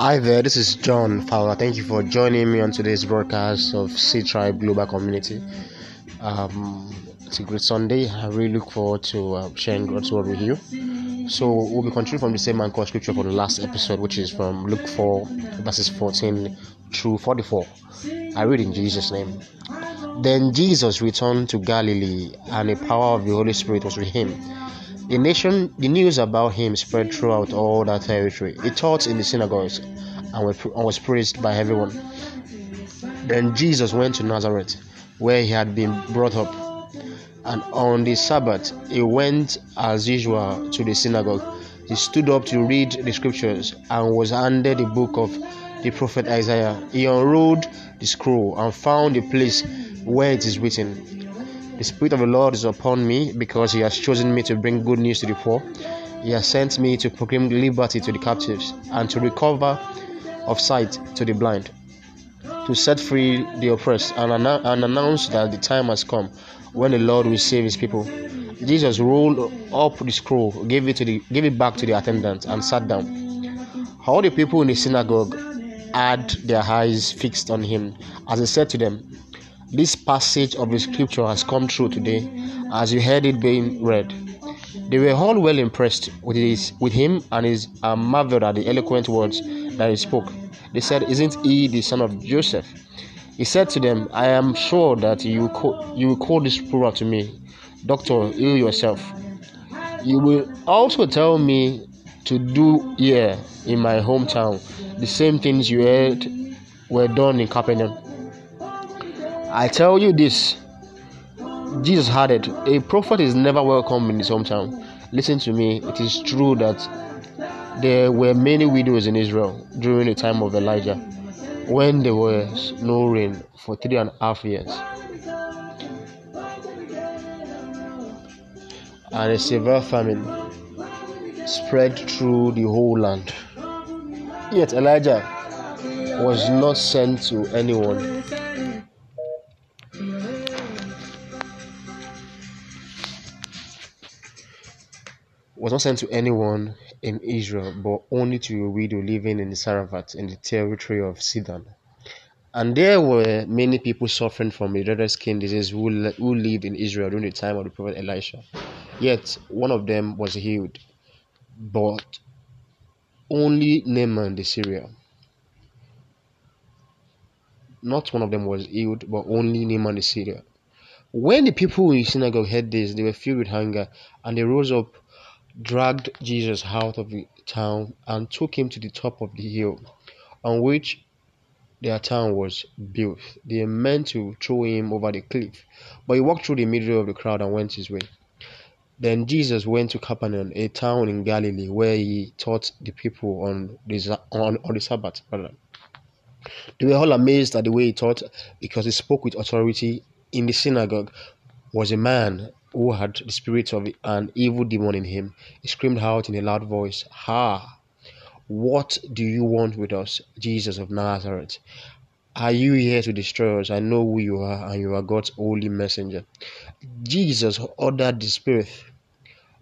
Hi there, this is John Fowler. Thank you for joining me on today's broadcast of C Tribe Global Community. Um, it's a great Sunday. I really look forward to uh, sharing God's word with you. So, we'll be continuing from the same anchor scripture for the last episode, which is from Luke 4, verses 14 through 44. I read in Jesus' name. Then Jesus returned to Galilee, and the power of the Holy Spirit was with him the nation, the news about him spread throughout all that territory. He taught in the synagogues and was praised by everyone. Then Jesus went to Nazareth, where he had been brought up. And on the Sabbath, he went as usual to the synagogue. He stood up to read the scriptures and was handed the book of the prophet Isaiah. He unrolled the scroll and found the place where it is written the Spirit of the Lord is upon me because He has chosen me to bring good news to the poor. He has sent me to proclaim liberty to the captives and to recover of sight to the blind, to set free the oppressed, and, and announce that the time has come when the Lord will save His people. Jesus rolled up the scroll, gave it to the, gave it back to the attendant, and sat down. All the people in the synagogue had their eyes fixed on him as he said to them, this passage of the scripture has come true today as you heard it being read. They were all well impressed with his with him and his uh, marveled at the eloquent words that he spoke. They said, Isn't he the son of Joseph? He said to them, I am sure that you call, you will call this plural to me, Doctor, heal yourself. You will also tell me to do here in my hometown the same things you heard were done in Capernaum. I tell you this Jesus had it. A prophet is never welcome in his hometown. Listen to me, it is true that there were many widows in Israel during the time of Elijah when there was no rain for three and a half years. And a severe famine spread through the whole land. Yet Elijah was not sent to anyone was not sent to anyone in Israel, but only to a widow living in Zarephath in the territory of Sidon. And there were many people suffering from a dreaded skin disease who, who lived in Israel during the time of the prophet Elisha. Yet one of them was healed, but only Naaman the Syrian. Not one of them was healed, but only Naaman the Syrian. When the people in the synagogue heard this, they were filled with hunger, and they rose up dragged Jesus out of the town and took him to the top of the hill on which their town was built. They meant to throw him over the cliff, but he walked through the middle of the crowd and went his way. Then Jesus went to Capernaum, a town in Galilee, where he taught the people on the, on, on the Sabbath. They were all amazed at the way he taught because he spoke with authority. In the synagogue was a man who had the spirit of an evil demon in him, screamed out in a loud voice, Ha! What do you want with us, Jesus of Nazareth? Are you here to destroy us? I know who you are, and you are God's holy messenger. Jesus ordered the spirit,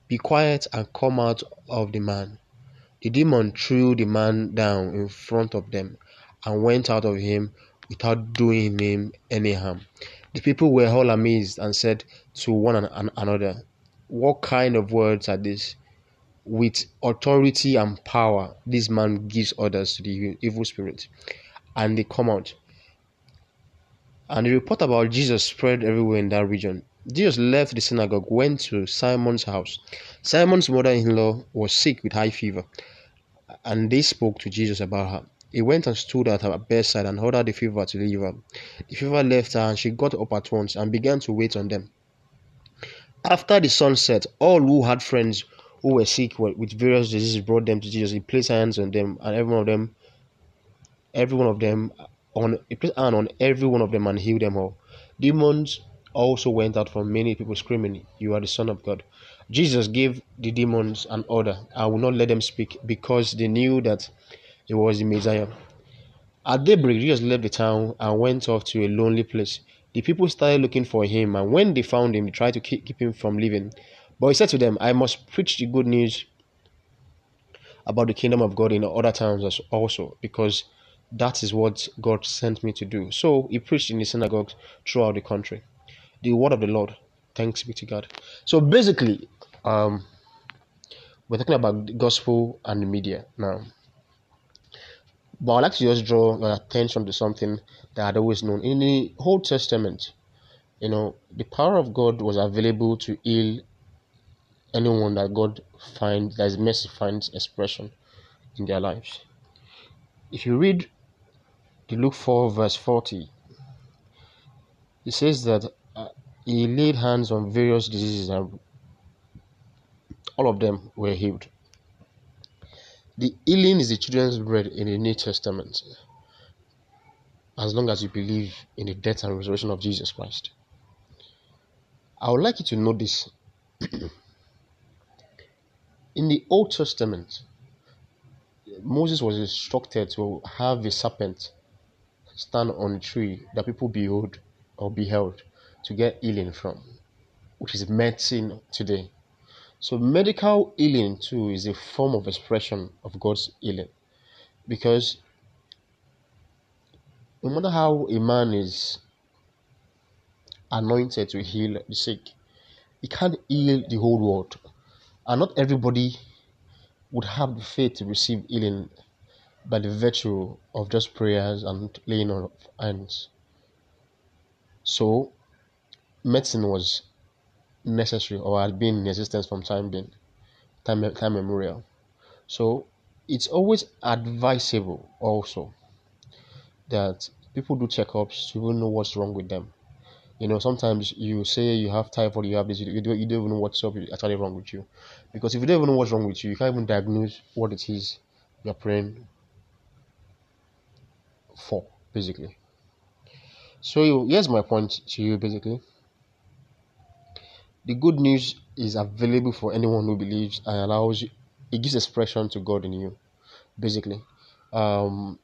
Be quiet and come out of the man. The demon threw the man down in front of them and went out of him without doing him any harm. The people were all amazed and said to one another, What kind of words are these? With authority and power, this man gives orders to the evil spirit, and they come out. And the report about Jesus spread everywhere in that region. Jesus left the synagogue, went to Simon's house. Simon's mother in law was sick with high fever, and they spoke to Jesus about her. He went and stood at her bedside and ordered the fever to leave her. The fever left her, and she got up at once and began to wait on them. After the sun set, all who had friends who were sick with various diseases brought them to Jesus. He placed hands on them, and every one of them, every one of them, on he placed hand on every one of them and healed them all. Demons also went out from many people screaming, "You are the Son of God." Jesus gave the demons an order: "I will not let them speak," because they knew that he was the Messiah. At daybreak, Jesus left the town and went off to a lonely place. The people started looking for him, and when they found him, they tried to keep him from leaving. But he said to them, I must preach the good news about the kingdom of God in other towns as also because that is what God sent me to do. So he preached in the synagogues throughout the country. The word of the Lord. Thanks be to God. So basically, um, we're talking about the gospel and the media now. But I'd like to just draw your attention to something that I'd always known. In the Old Testament, you know, the power of God was available to heal anyone that God finds, that His mercy finds expression in their lives. If you read the Luke 4, verse 40, it says that uh, He laid hands on various diseases and all of them were healed. The healing is the children's bread in the New Testament, as long as you believe in the death and resurrection of Jesus Christ. I would like you to know this. in the Old Testament, Moses was instructed to have a serpent stand on a tree that people behold or beheld to get healing from, which is medicine today. So medical healing too is a form of expression of God's healing. Because no matter how a man is anointed to heal the sick, he can't heal the whole world. And not everybody would have the faith to receive healing by the virtue of just prayers and laying on of hands. So medicine was necessary or had been in existence from time being, time, time memorial. So it's always advisable also that people do checkups to even know what's wrong with them. You know, sometimes you say you have typhoid, you have this, you don't, you don't even know what's up, actually wrong with you. Because if you don't even know what's wrong with you, you can't even diagnose what it is you're praying for, basically. So here's my point to you, basically. The good news is available for anyone who believes and allows you, it gives expression to God in you, basically. Um,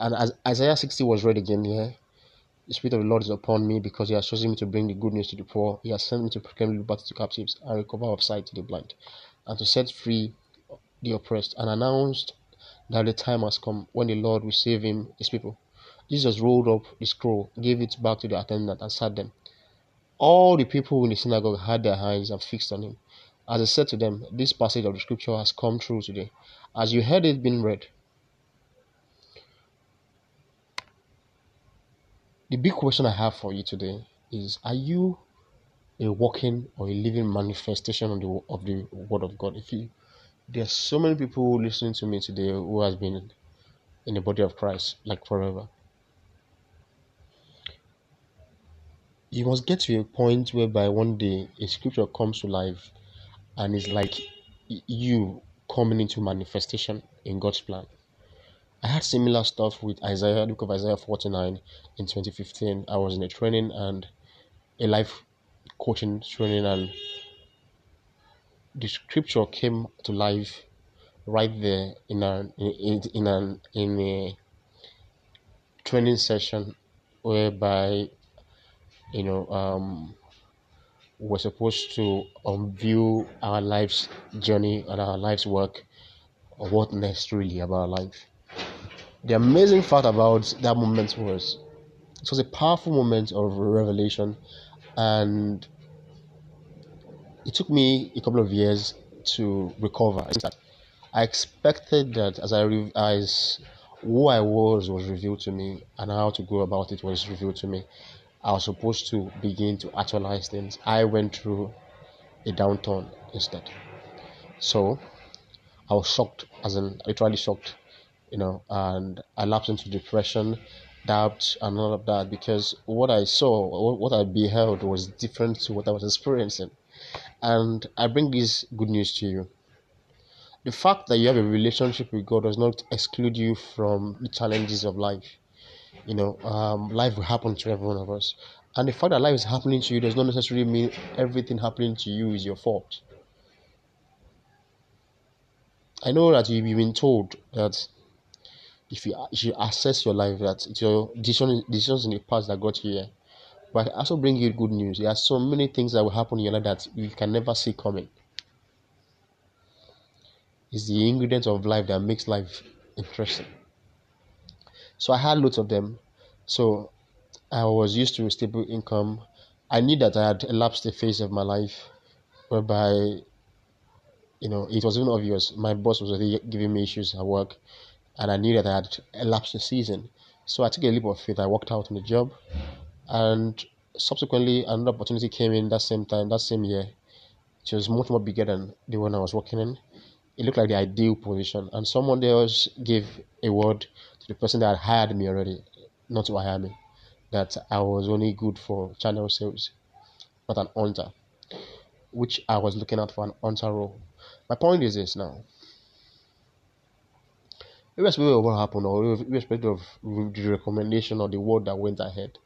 and as Isaiah 60 was read again here, the Spirit of the Lord is upon me because He has chosen me to bring the good news to the poor. He has sent me to proclaim liberty to captives and recover of sight to the blind, and to set free the oppressed, and announced that the time has come when the Lord will save him, his people. Jesus rolled up the scroll, gave it back to the attendant, and sat them. All the people in the synagogue had their eyes fixed on him. As I said to them, This passage of the scripture has come true today, as you heard it being read. The big question I have for you today is Are you a walking or a living manifestation of the, of the Word of God? If you, there are so many people listening to me today who has been in the body of Christ like forever. You must get to a point whereby one day a scripture comes to life and it's like you coming into manifestation in God's plan. I had similar stuff with Isaiah, book of Isaiah 49 in 2015. I was in a training and a life coaching training, and the scripture came to life right there in an in, in an in a training session whereby you know, um, we're supposed to unveil our life's journey and our life's work, or what next really about life. The amazing fact about that moment was it was a powerful moment of revelation, and it took me a couple of years to recover. I expected that as I as who I was was revealed to me and how to go about it was revealed to me. I was supposed to begin to actualize things. I went through a downturn instead. So I was shocked, as in literally shocked, you know, and I lapsed into depression, doubt, and all of that because what I saw, what I beheld was different to what I was experiencing. And I bring this good news to you. The fact that you have a relationship with God does not exclude you from the challenges of life you know, um, life will happen to every one of us. And the fact that life is happening to you does not necessarily mean everything happening to you is your fault. I know that you've been told that if you if you assess your life, that it's your decision, decisions in the past that got you here. But I also bring you good news. There are so many things that will happen in your life that you can never see coming. It's the ingredient of life that makes life interesting. So I had loads of them. So I was used to a stable income. I knew that I had elapsed the phase of my life whereby, you know, it was even obvious. My boss was already giving me issues at work, and I knew that I had elapsed the season. So I took a leap of faith. I worked out on the job, and subsequently another opportunity came in that same time, that same year. It was much more bigger than the one I was working in. It looked like the ideal position, and someone else gave a word to the person that hired me already, not to hire me, that I was only good for channel sales, not an hunter, which I was looking at for an hunter role. My point is this now. Irrespective of what happened, or irrespective of the recommendation or the word that went ahead,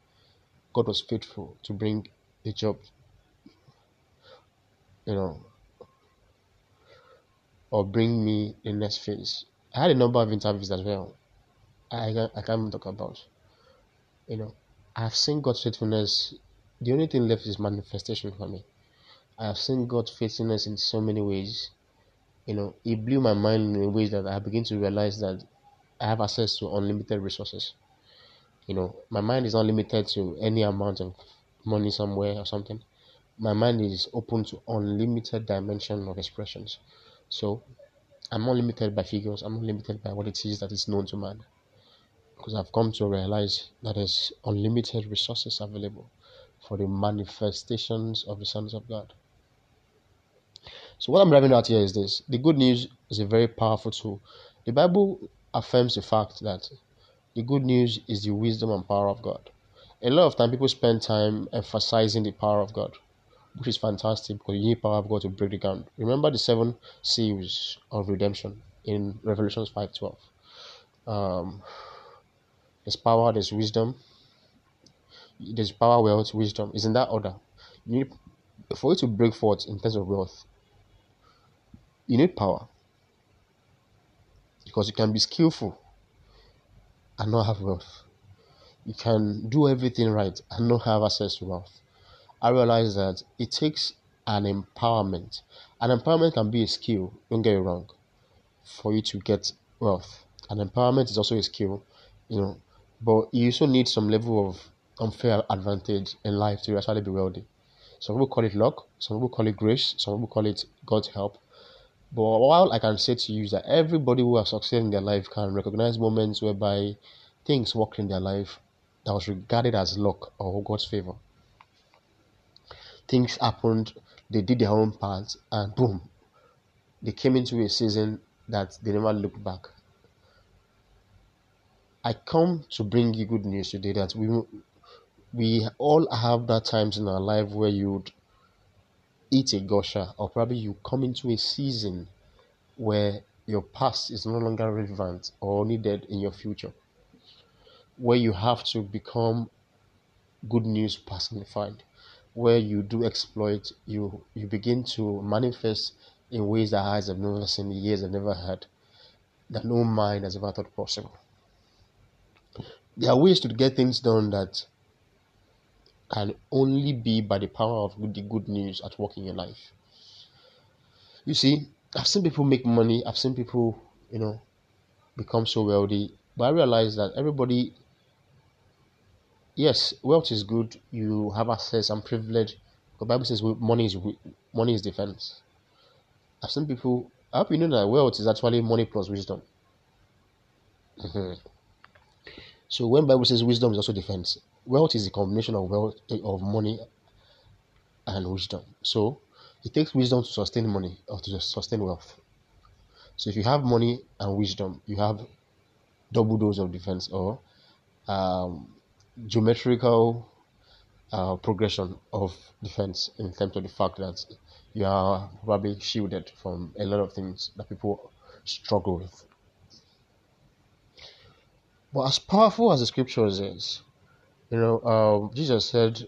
God was faithful to bring the job, you know, or bring me the next phase. I had a number of interviews as well. I I can't even talk about. You know, I've seen God's faithfulness. The only thing left is manifestation for me. I have seen God's faithfulness in so many ways. You know, it blew my mind in ways that I begin to realize that I have access to unlimited resources. You know, my mind is not limited to any amount of money somewhere or something. My mind is open to unlimited dimension of expressions. So I'm not limited by figures. I'm not limited by what it is that is known to man. Because I've come to realize that there's unlimited resources available for the manifestations of the sons of God. So what I'm driving at here is this. The good news is a very powerful tool. The Bible affirms the fact that the good news is the wisdom and power of God. A lot of time people spend time emphasizing the power of God, which is fantastic because you need power of God to break the ground. Remember the seven seals of redemption in Revelations 5:12. Um, there's power, there's wisdom, there's power, wealth, wisdom. Is in that order. You need for you to break forth in terms of wealth. You need power because you can be skillful and not have wealth. You can do everything right and not have access to wealth. I realize that it takes an empowerment. An empowerment can be a skill, don't get it wrong, for you to get wealth. An empowerment is also a skill, you know, but you also need some level of unfair advantage in life to actually be wealthy. Some people call it luck, some people call it grace, some people call it God's help. But while I can say to you is that everybody who has succeeded in their life can recognize moments whereby things worked in their life that was regarded as luck or God's favor. Things happened, they did their own part, and boom, they came into a season that they never looked back. I come to bring you good news today that we we all have that times in our life where you'd eat a gusher, or probably you come into a season where your past is no longer relevant or needed in your future, where you have to become good news personified, where you do exploit, you you begin to manifest in ways that eyes have never seen, ears have never heard, that no mind has ever thought possible. There are ways to get things done that can only be by the power of the good news at work in your life. You see, I've seen people make money, I've seen people, you know, become so wealthy, but I realize that everybody, yes, wealth is good, you have access and privilege. The Bible says money is money is defense. I've seen people. I hope you know that wealth is actually money plus wisdom. Mm-hmm. So when Bible says wisdom is also defense, wealth is a combination of wealth of money and wisdom. So it takes wisdom to sustain money or to sustain wealth. So if you have money and wisdom, you have double dose of defense or um, geometrical uh, progression of defense in terms of the fact that you are probably shielded from a lot of things that people struggle with. But as powerful as the scriptures is, you know, um, Jesus said,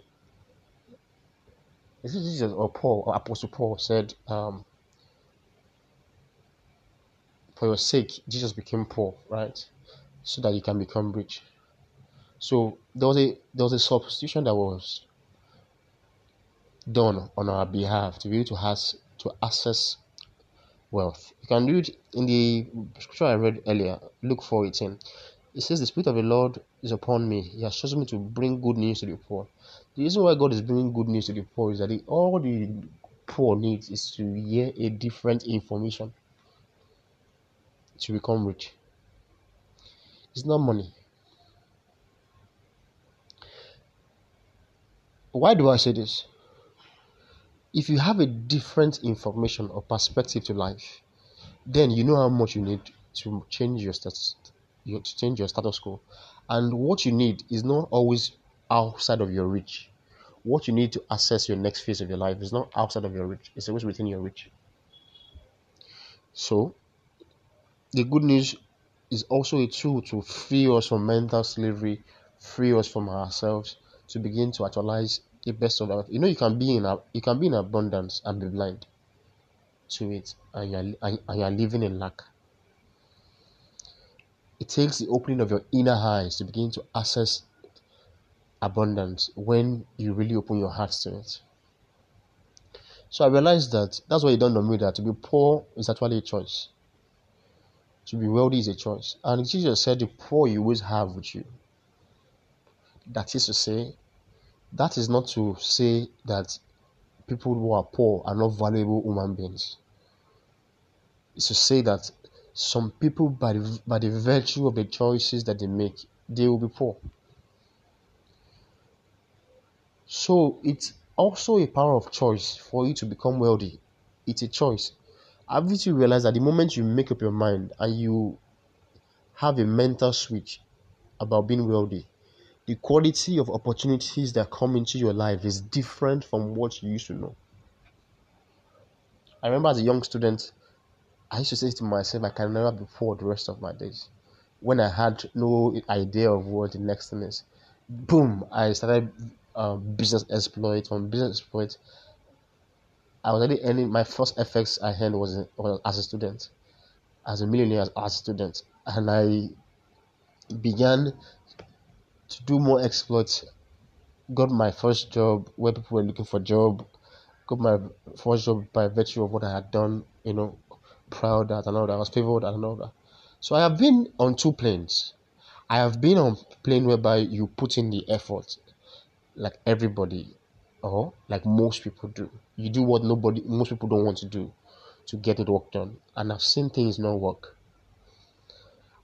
is it Jesus or Paul or Apostle Paul said, um, for your sake, Jesus became poor, right? So that you can become rich. So there was a there was a substitution that was done on our behalf to be able to has to access wealth. You can read in the scripture I read earlier, Luke 4 18. It says, The Spirit of the Lord is upon me. He has chosen me to bring good news to the poor. The reason why God is bringing good news to the poor is that he, all the poor needs is to hear a different information to become rich. It's not money. Why do I say this? If you have a different information or perspective to life, then you know how much you need to change your status, to change your status quo, and what you need is not always outside of your reach. What you need to access your next phase of your life is not outside of your reach; it's always within your reach. So, the good news is also a tool to free us from mental slavery, free us from ourselves, to begin to actualize the best of our. You know, you can be in a, you can be in abundance and be blind to it, and you're and, and you're living in lack. It takes the opening of your inner eyes to begin to access abundance when you really open your heart to it. So I realized that that's why it dawned on me that to be poor is actually a choice. To be wealthy is a choice. And Jesus said, The poor you always have with you. That is to say, that is not to say that people who are poor are not valuable human beings. It's to say that some people, by the, by the virtue of the choices that they make, they will be poor. So it's also a power of choice for you to become wealthy. It's a choice. Haven't you realized that the moment you make up your mind and you have a mental switch about being wealthy, the quality of opportunities that come into your life is different from what you used to know. I remember as a young student, I used to say to myself, I can never be poor the rest of my days. When I had no idea of what the next thing is, boom, I started uh, business exploit. From business exploit, I was already earning my first FX I earned was, was as a student, as a millionaire as, as a student, and I began to do more exploits. Got my first job where people were looking for job. Got my first job by virtue of what I had done. You know, proud that another. I was favored at another. So I have been on two planes. I have been on plane whereby you put in the effort, like everybody, or like most people do. You do what nobody, most people don't want to do, to get it work done. And I've seen things not work.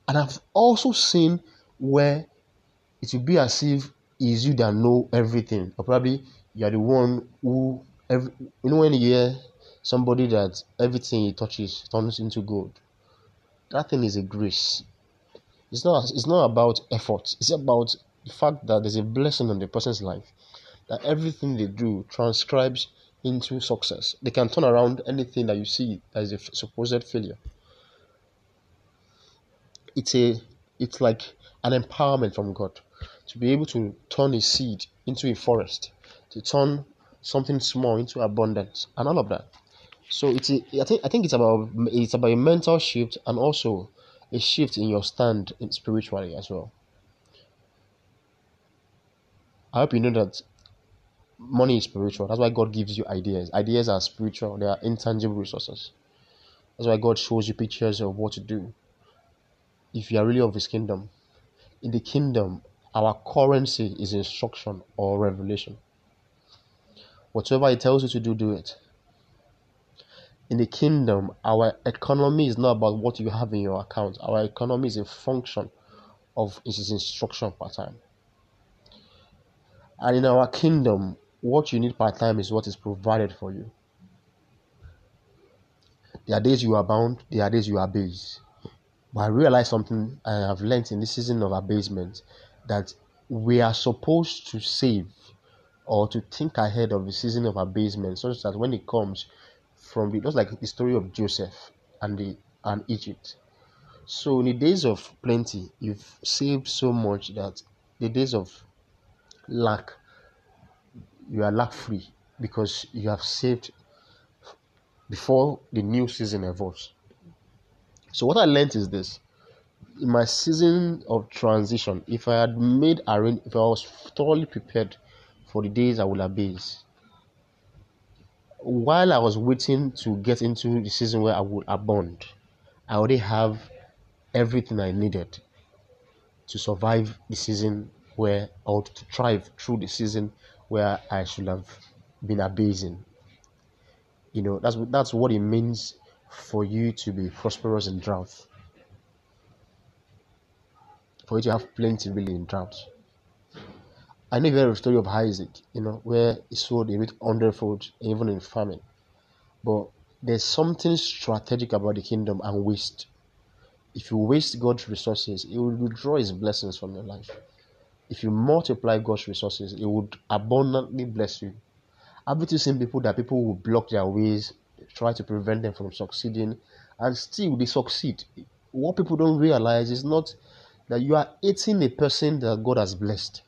And I've also seen where it will be as if it's you that know everything, or probably you are the one who, every, you know, when you hear somebody that everything he touches turns into gold, that thing is a grace. It's not. It's not about effort. It's about the fact that there's a blessing on the person's life, that everything they do transcribes into success. They can turn around anything that you see as a supposed failure. It's a. It's like an empowerment from God to be able to turn a seed into a forest, to turn something small into abundance, and all of that. So it's a, I think I think it's about it's about a mental shift and also a shift in your stand in spiritually as well. I hope you know that money is spiritual. That's why God gives you ideas. Ideas are spiritual. They are intangible resources. That's why God shows you pictures of what to do. If you are really of His kingdom, in the kingdom, our currency is instruction or revelation. Whatever He tells you to do, do it. In the kingdom, our economy is not about what you have in your account. Our economy is a function of His instruction part time. And in our kingdom, what you need part time is what is provided for you. There are days you are bound, there are days you are based. But I realize something I have learned in this season of abasement that we are supposed to save or to think ahead of the season of abasement such that when it comes from the just like the story of Joseph and the and Egypt. So in the days of plenty, you've saved so much that the days of lack you are lack free because you have saved before the new season evolves. So what I learned is this in my season of transition, if I had made arrange, if I was thoroughly prepared for the days I will abase, while I was waiting to get into the season where I would abound, I already have everything I needed to survive the season where or to thrive through the season where I should have been abasing. You know, that's that's what it means for you to be prosperous in drought. For you to have plenty really in drought. I know you heard the story of Isaac, you know, where he sold a bit hundredfold even in famine. But there's something strategic about the kingdom and waste. If you waste God's resources, He will withdraw His blessings from your life. If you multiply God's resources, He would abundantly bless you. Haven't you seen people that people will block their ways, try to prevent them from succeeding, and still they succeed? What people don't realize is not that you are eating a person that God has blessed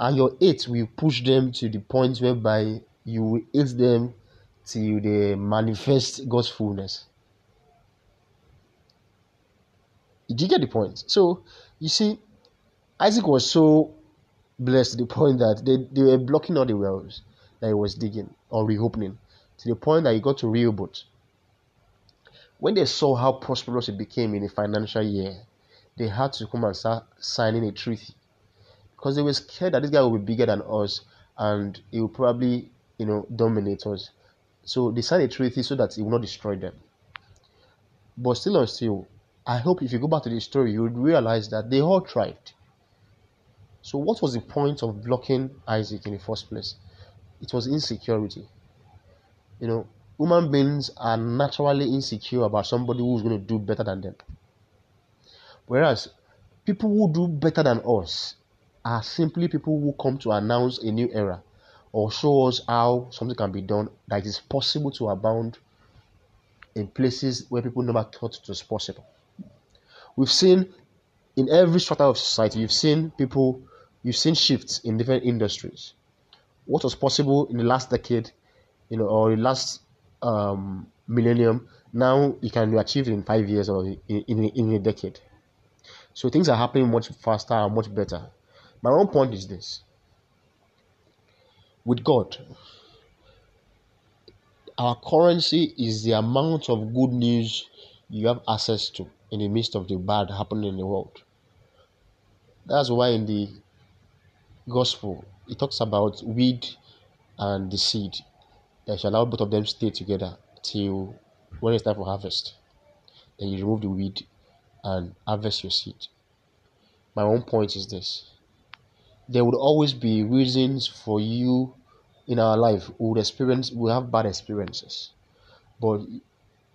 and your hate will push them to the point whereby you will hate them till they manifest God's fullness. Did you get the point? So you see, Isaac was so blessed to the point that they, they were blocking all the wells that he was digging or reopening to the point that he got to Rehoboth. When they saw how prosperous it became in a financial year, they had to come and start signing a treaty because they were scared that this guy will be bigger than us and he will probably, you know, dominate us. So they signed a treaty so that he will not destroy them. But still and still, I hope if you go back to the story, you would realize that they all thrived. So what was the point of blocking Isaac in the first place? It was insecurity. You know, human beings are naturally insecure about somebody who's going to do better than them. Whereas people who do better than us are simply people who come to announce a new era or show us how something can be done that is possible to abound in places where people never thought it was possible. We've seen in every strata of society, you've seen people, you've seen shifts in different industries. What was possible in the last decade, you know, or the last um, millennium, now you can achieve in five years or in, in, in a decade. So things are happening much faster and much better. My own point is this with God, our currency is the amount of good news you have access to in the midst of the bad happening in the world. That's why in the gospel it talks about weed and the seed. That shall allow both of them stay together till when it's time for harvest. Then you remove the weed and harvest your seed. My own point is this there would always be reasons for you in our life. We would experience we have bad experiences. But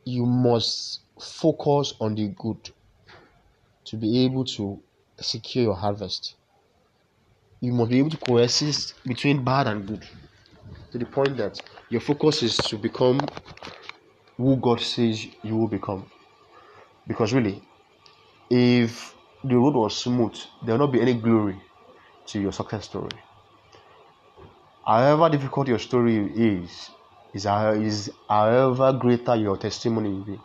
you must focus on the good to be able to secure your harvest. You must be able to coexist between bad and good to the point that your focus is to become who god says you will become. Because really if the road was smooth there will not be any glory to your success story. However difficult your story is, is, is however greater your testimony will be.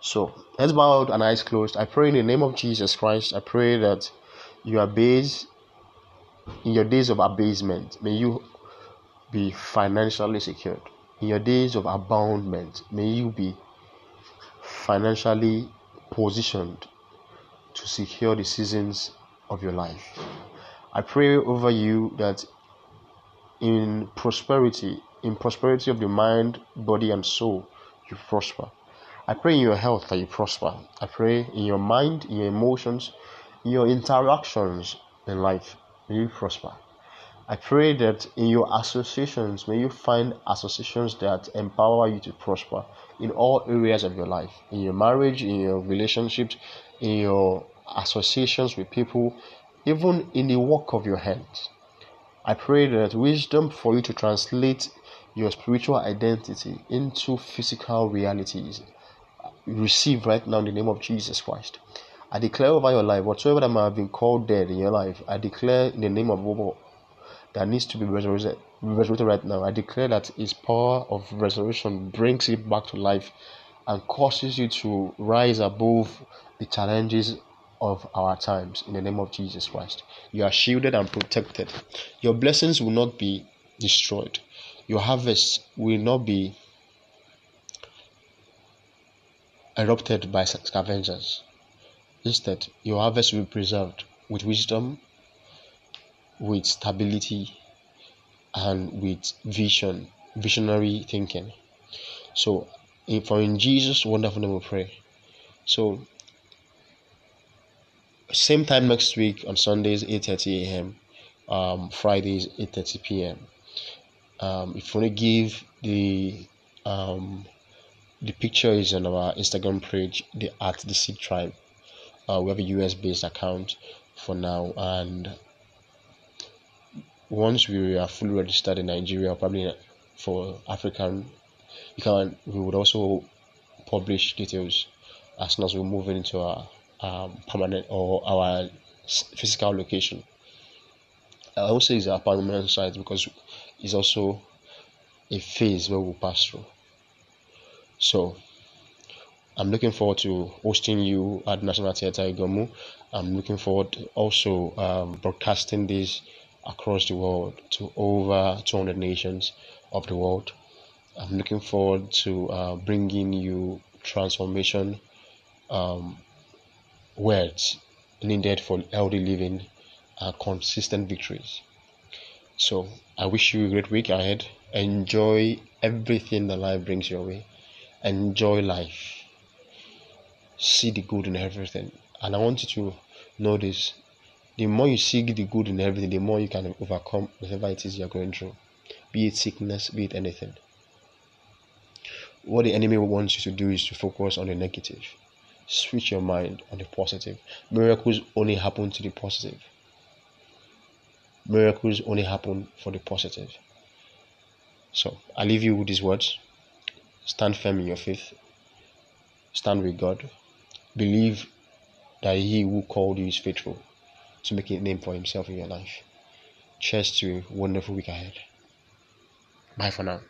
So let's bow out and eyes closed. I pray in the name of Jesus Christ. I pray that you are based in your days of abasement. May you be financially secured. In your days of aboundment, may you be financially positioned to secure the seasons of your life. I pray over you that in prosperity, in prosperity of the mind, body, and soul, you prosper. I pray in your health that you prosper. I pray in your mind, in your emotions, in your interactions in life, may you prosper. I pray that in your associations, may you find associations that empower you to prosper in all areas of your life in your marriage, in your relationships, in your associations with people, even in the work of your hands. I pray that wisdom for you to translate your spiritual identity into physical realities receive right now in the name of Jesus Christ. I declare over your life, whatsoever that might have been called dead in your life, I declare in the name of God that needs to be resurrected, resurrected right now. I declare that His power of resurrection brings it back to life and causes you to rise above the challenges of our times in the name of Jesus Christ. You are shielded and protected. Your blessings will not be destroyed. your harvest will not be erupted by scavengers. Instead, your harvest will be preserved with wisdom, with stability, and with vision, visionary thinking. So, for in Jesus' wonderful name we pray. So, same time next week on Sundays, 8:30 a.m. Um, Fridays, 8:30 p.m. Um, if you want to give the um, the picture is on our Instagram page, the at the Seed Tribe. Uh, we have a US based account for now, and once we are fully registered in Nigeria, probably for African, you can we would also publish details as soon as we move into our um, permanent or our physical location. I also is our permanent site because it's also a phase where we'll pass through. So I'm looking forward to hosting you at National Theatre Iganmu. I'm looking forward also um, broadcasting this across the world to over 200 nations of the world. I'm looking forward to uh, bringing you transformation um, words needed for healthy living and consistent victories. So I wish you a great week ahead. Enjoy everything that life brings your way. Enjoy life. See the good in everything. And I want you to know this. The more you seek the good in everything, the more you can overcome whatever it is you're going through. Be it sickness, be it anything. What the enemy wants you to do is to focus on the negative switch your mind on the positive. Miracles only happen to the positive. Miracles only happen for the positive. So I leave you with these words. Stand firm in your faith. Stand with God. Believe that He who called you is faithful to make a name for Himself in your life. Cheers to a wonderful week ahead. Bye for now.